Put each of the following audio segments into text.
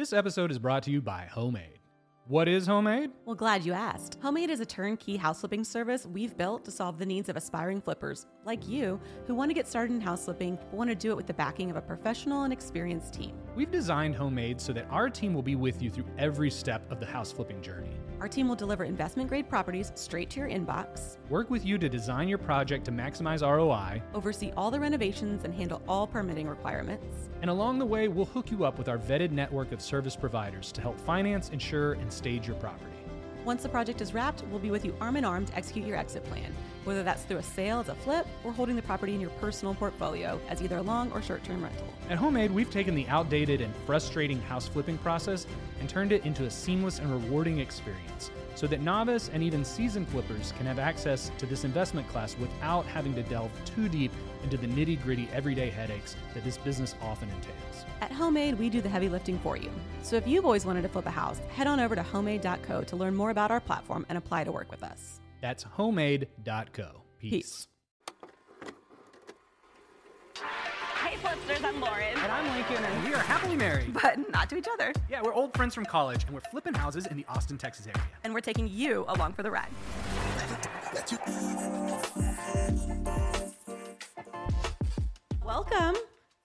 This episode is brought to you by Homemade. What is Homemade? Well, glad you asked. Homemade is a turnkey house flipping service we've built to solve the needs of aspiring flippers like you who want to get started in house flipping but want to do it with the backing of a professional and experienced team. We've designed Homemade so that our team will be with you through every step of the house flipping journey. Our team will deliver investment grade properties straight to your inbox, Work with you to design your project to maximize ROI, oversee all the renovations, and handle all permitting requirements. and along the way, we'll hook you up with our vetted network of service providers to help finance, insure, and stage your property. Once the project is wrapped, we'll be with you arm in arm to execute your exit plan, whether that's through a sale as a flip or holding the property in your personal portfolio as either a long or short term rental. At Homemade, we've taken the outdated and frustrating house flipping process and turned it into a seamless and rewarding experience so that novice and even seasoned flippers can have access to this investment class without having to delve too deep into the nitty gritty everyday headaches that this business often entails. At Homemade, we do the heavy lifting for you. So if you've always wanted to flip a house, head on over to homemade.co to learn more about our platform and apply to work with us. That's homemade.co. Peace. Peace. Hey, Flipsters, I'm Lauren. And I'm Lincoln, and we are happily married. But not to each other. Yeah, we're old friends from college, and we're flipping houses in the Austin, Texas area. And we're taking you along for the ride. Welcome.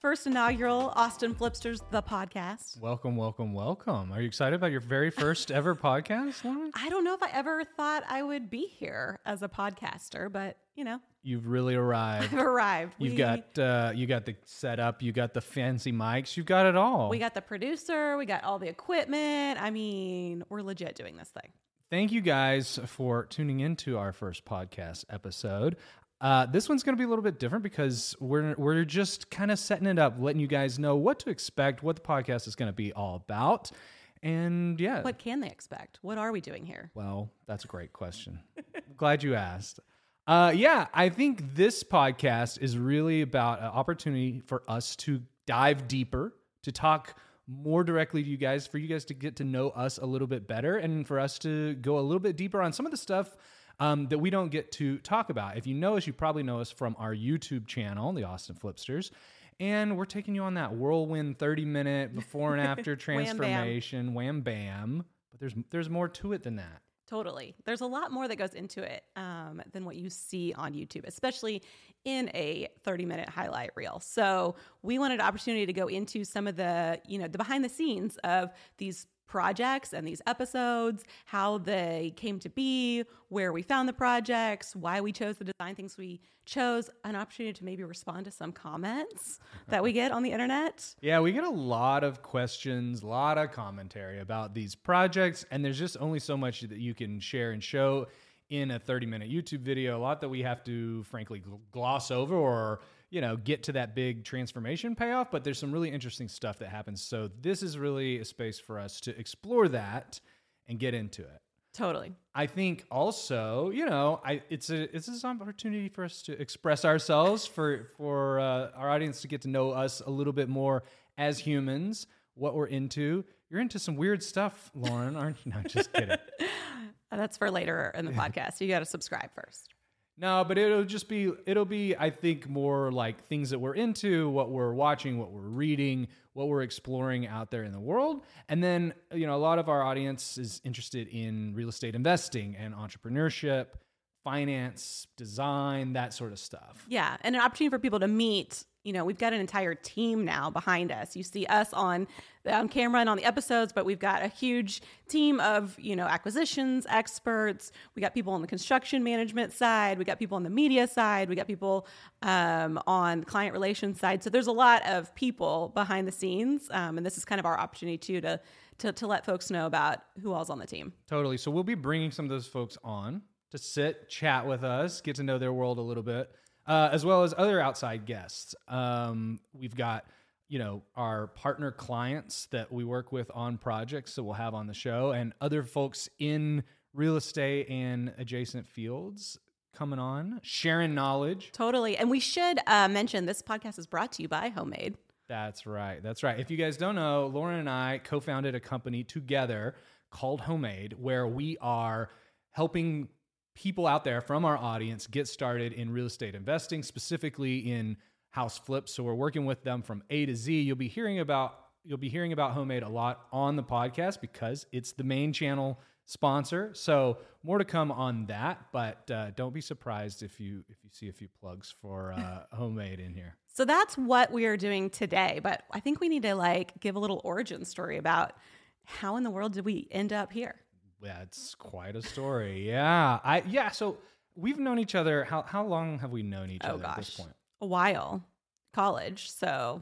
First inaugural Austin Flipsters, the podcast. Welcome, welcome, welcome. Are you excited about your very first ever podcast, Lauren? I don't know if I ever thought I would be here as a podcaster, but you know, You've really arrived. I've arrived. You've We- got uh, you got the setup, you got the fancy mics, you've got it all. we got the producer, we got all the equipment. I mean, we're legit doing this thing. Thank you guys for tuning into our first podcast episode. Uh, this one's going to be a little bit different because we're we're just kind of setting it up, letting you guys know what to expect, what the podcast is going to be all about, and yeah. What can they expect? What are we doing here? Well, that's a great question. Glad you asked. Uh, yeah, I think this podcast is really about an opportunity for us to dive deeper, to talk more directly to you guys, for you guys to get to know us a little bit better, and for us to go a little bit deeper on some of the stuff um, that we don't get to talk about. If you know us, you probably know us from our YouTube channel, the Austin Flipsters. And we're taking you on that whirlwind 30 minute before and after transformation, wham bam. But there's there's more to it than that. Totally. There's a lot more that goes into it um, than what you see on YouTube, especially in a 30 minute highlight reel. So we wanted an opportunity to go into some of the, you know, the behind the scenes of these projects and these episodes, how they came to be, where we found the projects, why we chose the design things we chose, an opportunity to maybe respond to some comments that we get on the internet. Yeah, we get a lot of questions, a lot of commentary about these projects, and there's just only so much that you can share and show in a 30 minute YouTube video. A lot that we have to, frankly, gloss over or you know get to that big transformation payoff. But there's some really interesting stuff that happens. So this is really a space for us to explore that and get into it. Totally. I think also, you know, I it's a it's an opportunity for us to express ourselves for for uh, our audience to get to know us a little bit more as humans, what we're into. You're into some weird stuff, Lauren, aren't you? No, just kidding. That's for later in the podcast. You got to subscribe first. No, but it'll just be it'll be I think more like things that we're into, what we're watching, what we're reading, what we're exploring out there in the world. And then, you know, a lot of our audience is interested in real estate investing and entrepreneurship, finance, design, that sort of stuff. Yeah, and an opportunity for people to meet. You know, we've got an entire team now behind us. You see us on on camera and on the episodes, but we've got a huge team of you know acquisitions experts. We got people on the construction management side. We got people on the media side. We got people um, on the client relations side. So there's a lot of people behind the scenes, um, and this is kind of our opportunity too to to to let folks know about who all's on the team. Totally. So we'll be bringing some of those folks on to sit, chat with us, get to know their world a little bit, uh, as well as other outside guests. Um, we've got, you know, our partner clients that we work with on projects that we'll have on the show, and other folks in real estate and adjacent fields coming on, sharing knowledge. Totally, and we should uh, mention this podcast is brought to you by Homemade. That's right. That's right. If you guys don't know, Lauren and I co founded a company together called Homemade, where we are helping people out there from our audience get started in real estate investing, specifically in house flips. So we're working with them from A to Z. You'll be hearing about you'll be hearing about Homemade a lot on the podcast because it's the main channel sponsor. So more to come on that, but uh, don't be surprised if you if you see a few plugs for uh, Homemade in here. So that's what we are doing today. But I think we need to like give a little origin story about how in the world did we end up here? That's quite a story. Yeah, I yeah. So we've known each other. How how long have we known each Oh other at this point? a while, college. So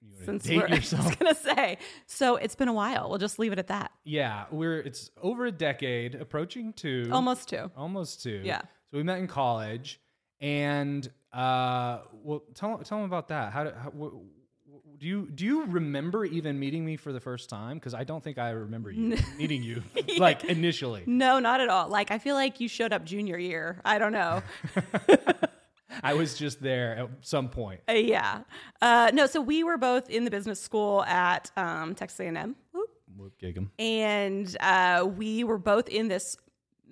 You since date we're, I was gonna say, so it's been a while. We'll just leave it at that. Yeah, we're it's over a decade, approaching two, Almost two. almost two. Yeah. So we met in college, and uh, well, tell tell them about that. How, do, how do you do you remember even meeting me for the first time? Because I don't think I remember you meeting you like initially. No, not at all. Like I feel like you showed up junior year. I don't know. I was just there at some point. Uh, yeah. Uh, no, so we were both in the business school at um, Texas A&M. Whoop. Whoop, and uh, we were both in this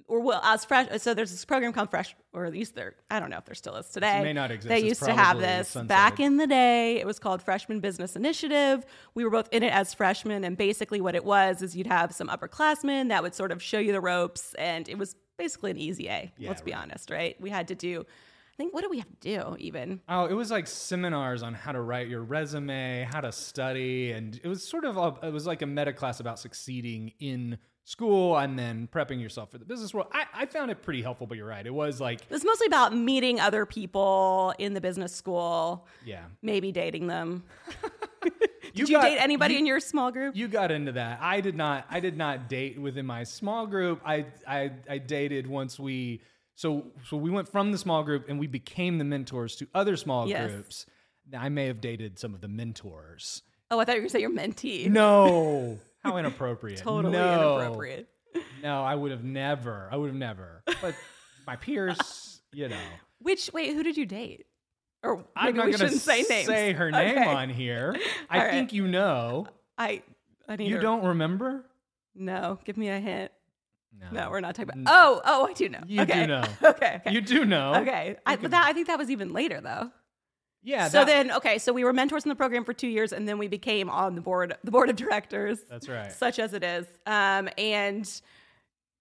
or well as fresh so there's this program called fresh or at least there i don't know if there still is today. May not exist. they It's used to have this sunsetted. back in the day. It was called freshman business initiative. We were both in it as freshmen and basically what it was is you'd have some upperclassmen that would sort of show you the ropes and it was basically an easy a Yeah, let's be honest right? We had to do i think what did we have to do even? Oh, it was like seminars on how to write your resume, how to study, and it was sort of a, it was like a meta class about succeeding in school and then prepping yourself for the business world. I, I found it pretty helpful, but you're right. It was like, it was mostly about meeting other people in the business school yeah, maybe dating them you did you got- date anybody you- in your small group You got into that. I did not. I did not date within my small group. I I I dated once we so so we went from the small group and we became the mentors to other small Yes. groups. I may have dated some of the mentors. Oh, I thought you were going to say your mentee. No, how inappropriate. totally no. inappropriate. No, I would have never. I would have never. But my peers, you know, Which wait, who did you date? Or I'm not we to shouldn't say names. say her name Okay. on here. I All right. think you know. I I need You don't remember? No, give me a hint. No, No, we're not talking about. Oh, oh, I do know. You do okay. know. okay. Okay. You do know. okay. I, but that, I think that was even later though. Yeah. so that- then, okay, so we were mentors in the program for two years, and then we became on the board, the board of directors. That's right. Such as it is. Um, and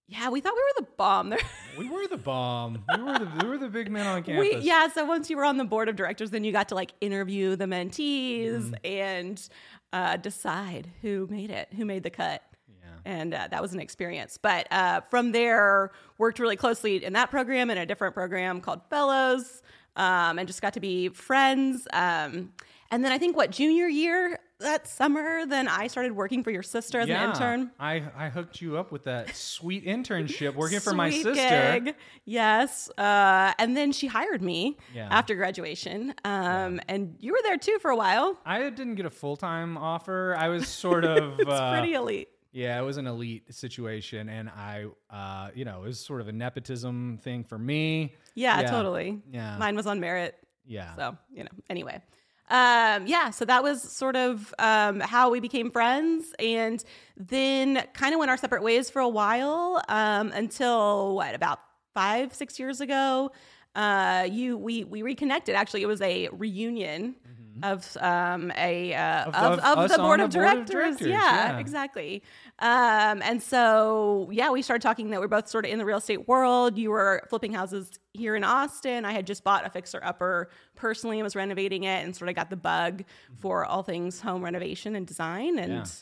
yeah, we thought we were the bomb. There. We were the bomb. We were the we were the big men on campus. We, yeah, so once you were on the board of directors, then you got to like interview the mentees Mm-hmm. and uh, decide who made it, who made the cut. Yeah. And uh, that was an experience. But uh, from there, worked really closely in that program and a different program called Fellows, um, and just got to be friends. Um, and then I think what junior year that summer, then I started working for your sister as Yeah. an intern. I I hooked you up with that sweet internship working for my sister. gig. Yes. Uh, and then she hired me Yeah. after graduation. Um, And you were there too for a while. I didn't get a full time offer. I was sort of It's uh, pretty elite. Yeah, it was an elite situation, and I, uh, you know, it was sort of a nepotism thing for me. Yeah, totally. Yeah. Mine was on merit. Yeah. So, you know, anyway. Um, yeah, so that was sort of um, how we became friends. And then kind of went our separate ways for a while um, until what, about five, six years ago. Uh, you we we reconnected. Actually, it was a reunion of um, a uh, Of- of, of of, the board the board of directors. Yeah, yeah. exactly. Um, and so yeah, we started talking that we're both sort of in the real estate world. You were flipping houses here in Austin. I had just bought a fixer upper personally and was renovating it and sort of got the bug for all things home renovation and design. And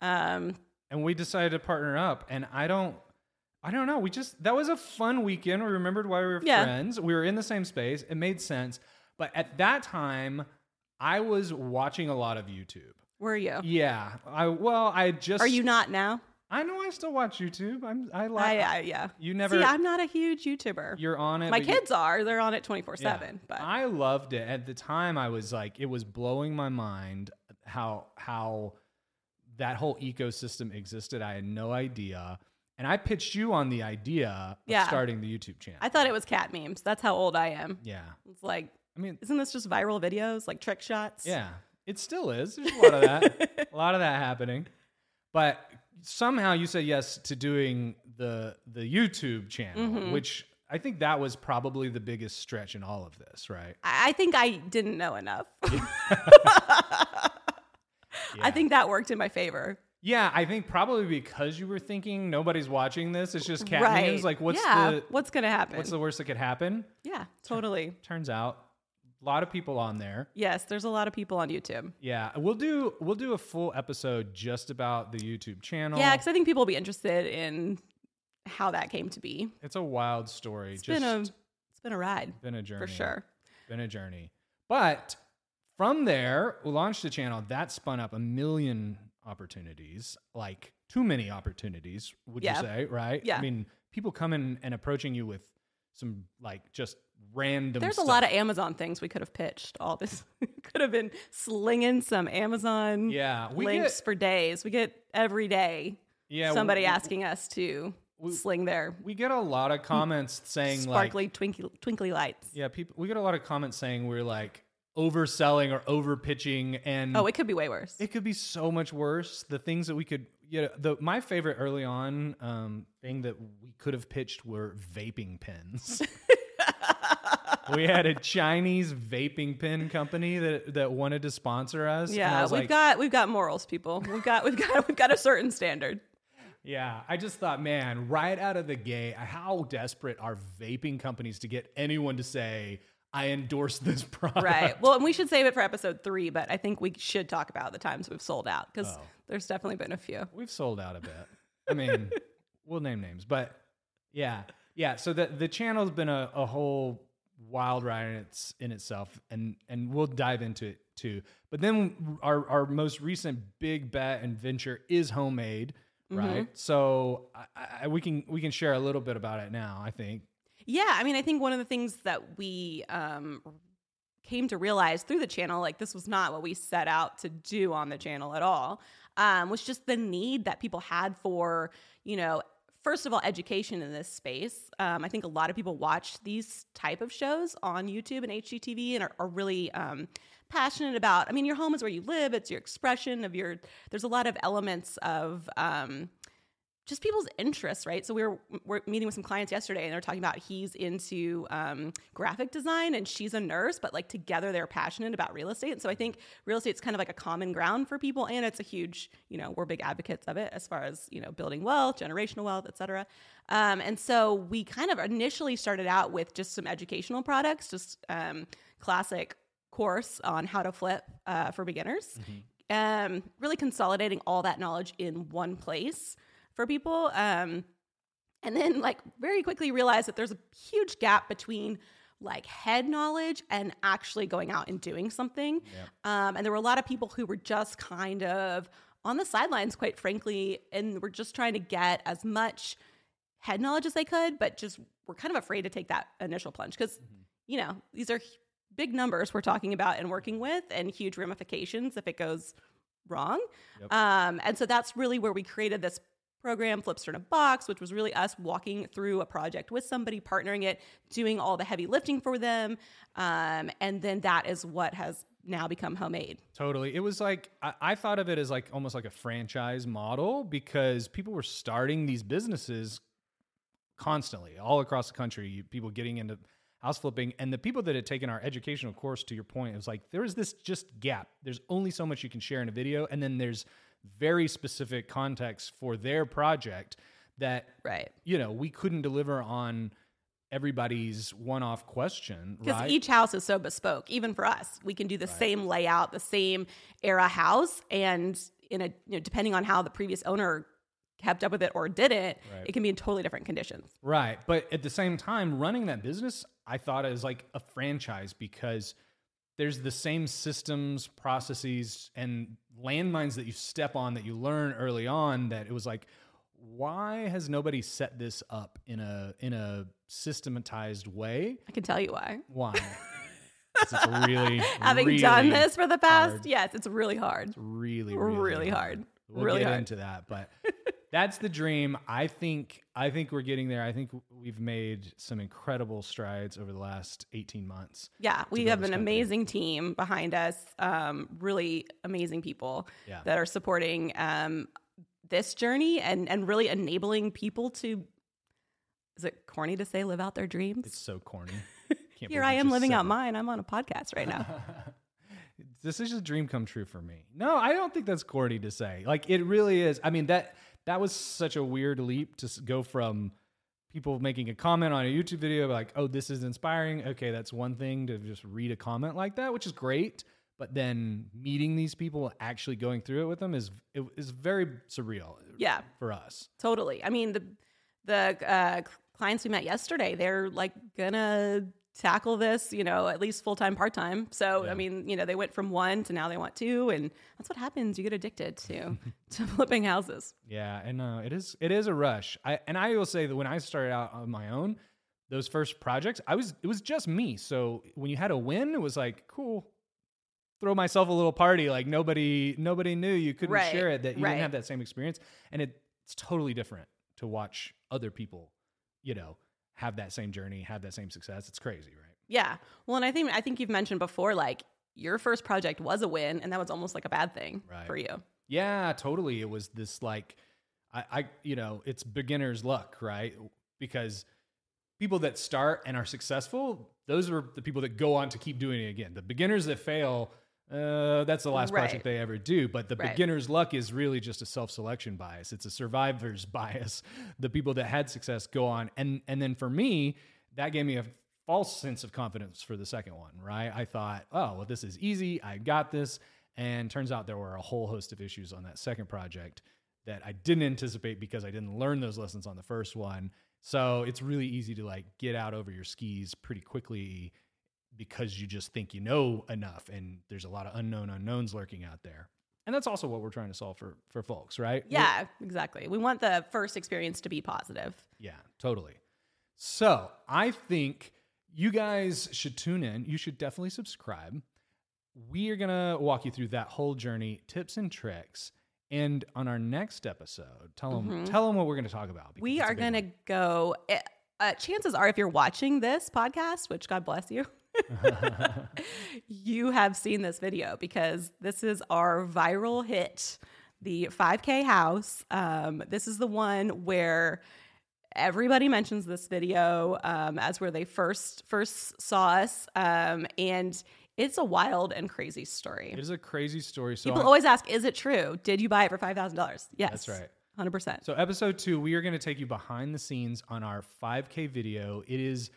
um, and we decided to partner up and i don't i don't know we just that was a fun weekend we remembered why we were Yeah. friends we were in the same space it made sense but at that time i was watching a lot of youtube were you? yeah i well i just Are you not now? i know i still watch youtube i'm i like I, I yeah. you never See, I'm not a huge YouTuber. you're on it My you- kids are. They're on it 24 Yeah. seven. But I loved it. At the time I was like it was blowing my mind how how that whole ecosystem existed. I had no idea. And I pitched you on the idea of Yeah. starting the YouTube channel. I thought it was cat memes. That's how old I am. yeah. It's like, I mean, isn't this just viral videos, like trick shots? yeah. It still is. There's a lot of that. a lot of that happening. But somehow you said yes to doing the the YouTube channel, Mm-hmm. which I think that was probably the biggest stretch in all of this, right? I think I didn't know enough. I think that worked in my favor. Yeah, I think probably because you were thinking nobody's watching this. It's just cat right. memes. Like, what's yeah. the what's gonna happen? what's the worst that could happen? yeah, totally. Turns out, a lot of people on there. Yes, there's a lot of people on YouTube. Yeah, we'll do we'll do a full episode just about the YouTube channel. Yeah, because I think people will be interested in how that came to be. it's a wild story. It's just been a it's been a ride been a journey for sure. Been a journey. But from there, we launched the channel. That spun up a million opportunities, like too many opportunities, would Yeah. you say? Right? Yeah. I mean, people coming and approaching you with some like just random. There's stuff. a lot of Amazon things we could have pitched. All this could have been slinging some Amazon Yeah, we links get- for days. We get every day yeah somebody we, asking us to sling there. We get a lot of comments saying like sparkly twinkly twinkly lights. Yeah, people. We get a lot of comments saying we're like overselling or over pitching, and Oh, it could be way worse. it could be so much worse. The things that we could, you know, the my favorite early on um, thing that we could have pitched were vaping pens. we had a Chinese vaping pen company that that wanted to sponsor us. yeah, we've like, got we've got morals, people. We've got we've got we've got a certain standard. Yeah, I just thought, man, right out of the gate, how desperate are vaping companies to get anyone to say, I endorse this product? Right. Well, and we should save it for episode three, but I think we should talk about the times we've sold out because Oh. there's definitely been a few. We've sold out a bit. I mean, we'll name names, but yeah, yeah. So the the channel's been a, a whole wild ride in its in itself, and and we'll dive into it too. But then our our most recent big bet and venture is homemade, right? So I, I, we can we can share a little bit about it now. I think. Yeah, I mean, I think one of the things that we um, came to realize through the channel, like this was not what we set out to do on the channel at all, um, was just the need that people had for, you know, first of all, education in this space. Um, I think a lot of people watch these type of shows on YouTube and HGTV and are, are really um, passionate about. I mean, your home is where you live; it's your expression of your. There's a lot of elements of. Um, just people's interests, right? So we were we're meeting with some clients yesterday, and they're talking about he's into um, graphic design and she's a nurse, but like together they're passionate about real estate. And so I think real estate's kind of like a common ground for people, and it's a huge, you know, we're big advocates of it as far as you know building wealth, generational wealth, et cetera. Um, and so we kind of initially started out with just some educational products, just um, classic course on how to flip uh, for beginners. Um, really consolidating all that knowledge in one place for people. Um, and then like very quickly realize that there's a huge gap between like head knowledge and actually going out and doing something. Um, and there were a lot of people who were just kind of on the sidelines, quite frankly, and were just trying to get as much head knowledge as they could, but just were kind of afraid to take that initial plunge because, you know, these are big numbers we're talking about and working with and huge ramifications if it goes wrong. Um, and so that's really where we created this program, Flipster in a Box, which was really us walking through a project with somebody, partnering it, doing all the heavy lifting for them. Um, and then that is what has now become homemade. Totally. It was like I, I thought of it as like almost like a franchise model because people were starting these businesses constantly all across the country. People getting into house flipping, and the people that had taken our educational course, to your point, it was like there is this just gap. There's only so much you can share in a video, and then there's very specific context for their project that Right. you know we couldn't deliver on everybody's one-off question, Because right? each house is so bespoke, even for us. We can do the same layout, the same era house, and in a you know, depending on how the previous owner kept up with it or didn't, Right. it can be in totally different conditions. Right. But at the same time, running that business, I thought as like a franchise because there's the same systems, processes, and landmines that you step on that you learn early on that it was like, why has nobody set this up in a in a systematized way? I can tell you why. Why? it's really Having really, done this for the past, hard. yes, it's really hard. really, Really really, hard. We'll Really get hard. into that, but that's the dream. I think I think we're getting there. I think we've made some incredible strides over the last 18 months. Yeah, we have an amazing team behind us. Um, really amazing people Yeah. that are supporting um, this journey and and really enabling people to. Is it corny to say live out their dreams? It's so corny. Here I am living out that. mine. I'm on a podcast right now. this is just a dream come true for me. No, I don't think that's corny to say. Like it really is. I mean that that was such a weird leap to go from people making a comment on a YouTube video like, "Oh, this is inspiring." Okay, that's one thing to just read a comment like that, which is great. But then meeting these people, actually going through it with them, is it is very surreal. Yeah. for us. Totally. I mean, the the uh, clients we met yesterday, they're like gonna tackle this, you know, at least full time, part time. So Yeah. I mean, you know, they went from one to now they want two, and that's what happens. You get addicted to to flipping houses. Yeah, and uh, it is it is a rush. I and I will say that when I started out on my own, those first projects, I was it was just me. So when you had a win, it was like cool. Throw myself a little party. Like nobody nobody knew you couldn't Right, share it. That you right. didn't have that same experience, and it, it's totally different to watch other people, you know, have that same journey, have that same success. It's crazy, right? Yeah. Well, and I think I think you've mentioned before, like your first project was a win, and that was almost like a bad thing Right. for you. Yeah, totally. It was this like, I, I, you know, it's beginner's luck, right? Because people that start and are successful, those are the people that go on to keep doing it again. The beginners that fail, uh, that's the last Right. project they ever do. But the Right. beginner's luck is really just a self-selection bias. It's a survivor's bias. The people that had success go on, and and then for me, that gave me a false sense of confidence for the second one. Right? I thought, oh, well, this is easy. I got this. And turns out there were a whole host of issues on that second project that I didn't anticipate because I didn't learn those lessons on the first one. So it's really easy to like get out over your skis pretty quickly because you just think you know enough and there's a lot of unknown unknowns lurking out there. And that's also what we're trying to solve for for folks, right? We're- Yeah, exactly. We want the first experience to be positive. yeah, totally. So I think you guys should tune in. You should definitely subscribe. We are gonna walk you through that whole journey, tips and tricks. And on our next episode, tell them tell them what we're gonna talk about. Mm-hmm. We are going to go. eh, Uh, chances are, if you're watching this podcast, which God bless you, you have seen this video because this is our viral hit, the 5K house. Um, this is the one where everybody mentions this video um, as where they first first saw us, um, and it's a wild and crazy story. It is a crazy story. So People on- always ask, "Is it true? Did you buy it for five thousand dollars?" Yes, That's right. hundred percent. So, episode two, we are going to take you behind the scenes on our 5K video. It is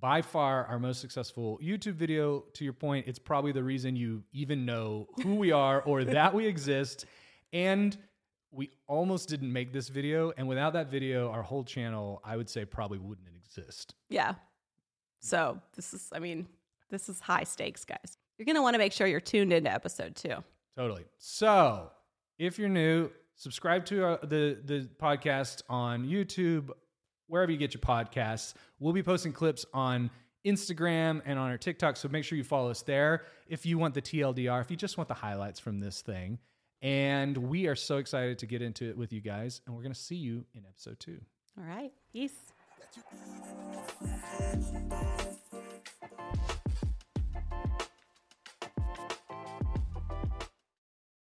by far our most successful YouTube video. To your point, it's probably the reason you even know who we are or that we exist. And we almost didn't make this video. And without that video, our whole channel, I would say, probably wouldn't exist. Yeah. So this is, I mean, this is high stakes, guys. You're going to want to make sure you're tuned into episode two. Totally. So, if you're new, subscribe to uh, the the podcast on YouTube, wherever you get your podcasts. We'll be posting clips on Instagram and on our TikTok, so make sure you follow us there if you want the TLDR, if you just want the highlights from this thing. And we are so excited to get into it with you guys, and we're going to see you in episode two. All right. Peace.